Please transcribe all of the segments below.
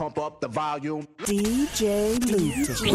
pump up the volume. DJ Liutik.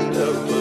wonderful.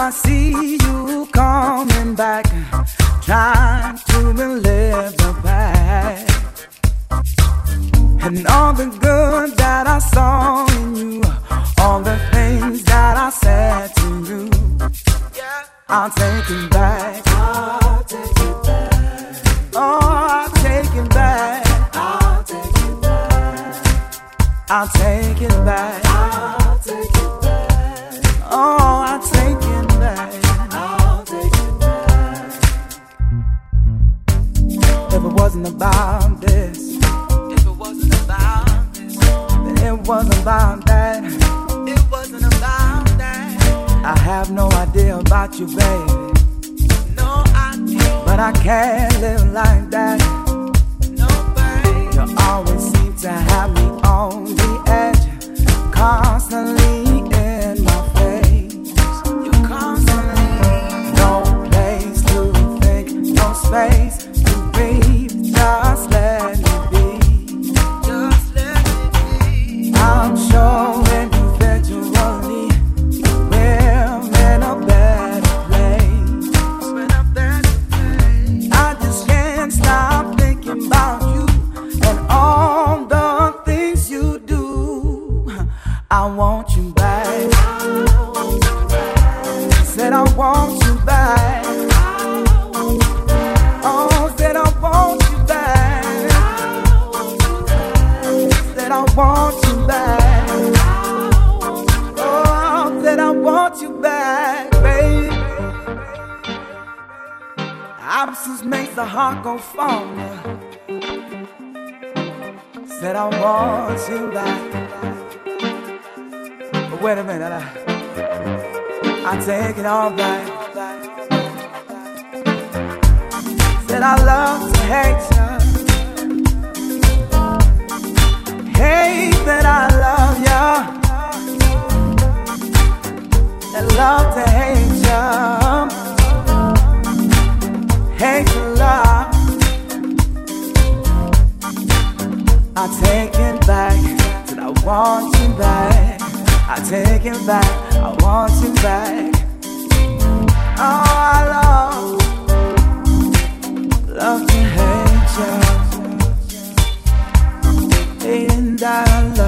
I see you coming back, trying to relive the past. And all the good that I saw in you, all the things that I said to you, I'll take it back. I'll take it back. Oh, I'll take it back. I'll take it back. I'll take it back. Wasn't about this, if it wasn't about this, it wasn't about that. It wasn't about that. I have no idea about you, baby. No idea. But I can't live like that. No, baby. You always seem to have me on the edge, constantly in my face. You constantly. No place to think, no space Absence makes the heart go fonder. Said I want you back. But wait a minute, I, I take it all back. Said I love to hate you. Hate that I love you. And love to hate you. I take it back. I want you back. I take it back. I want you back. Oh, I love, love to hate you. I love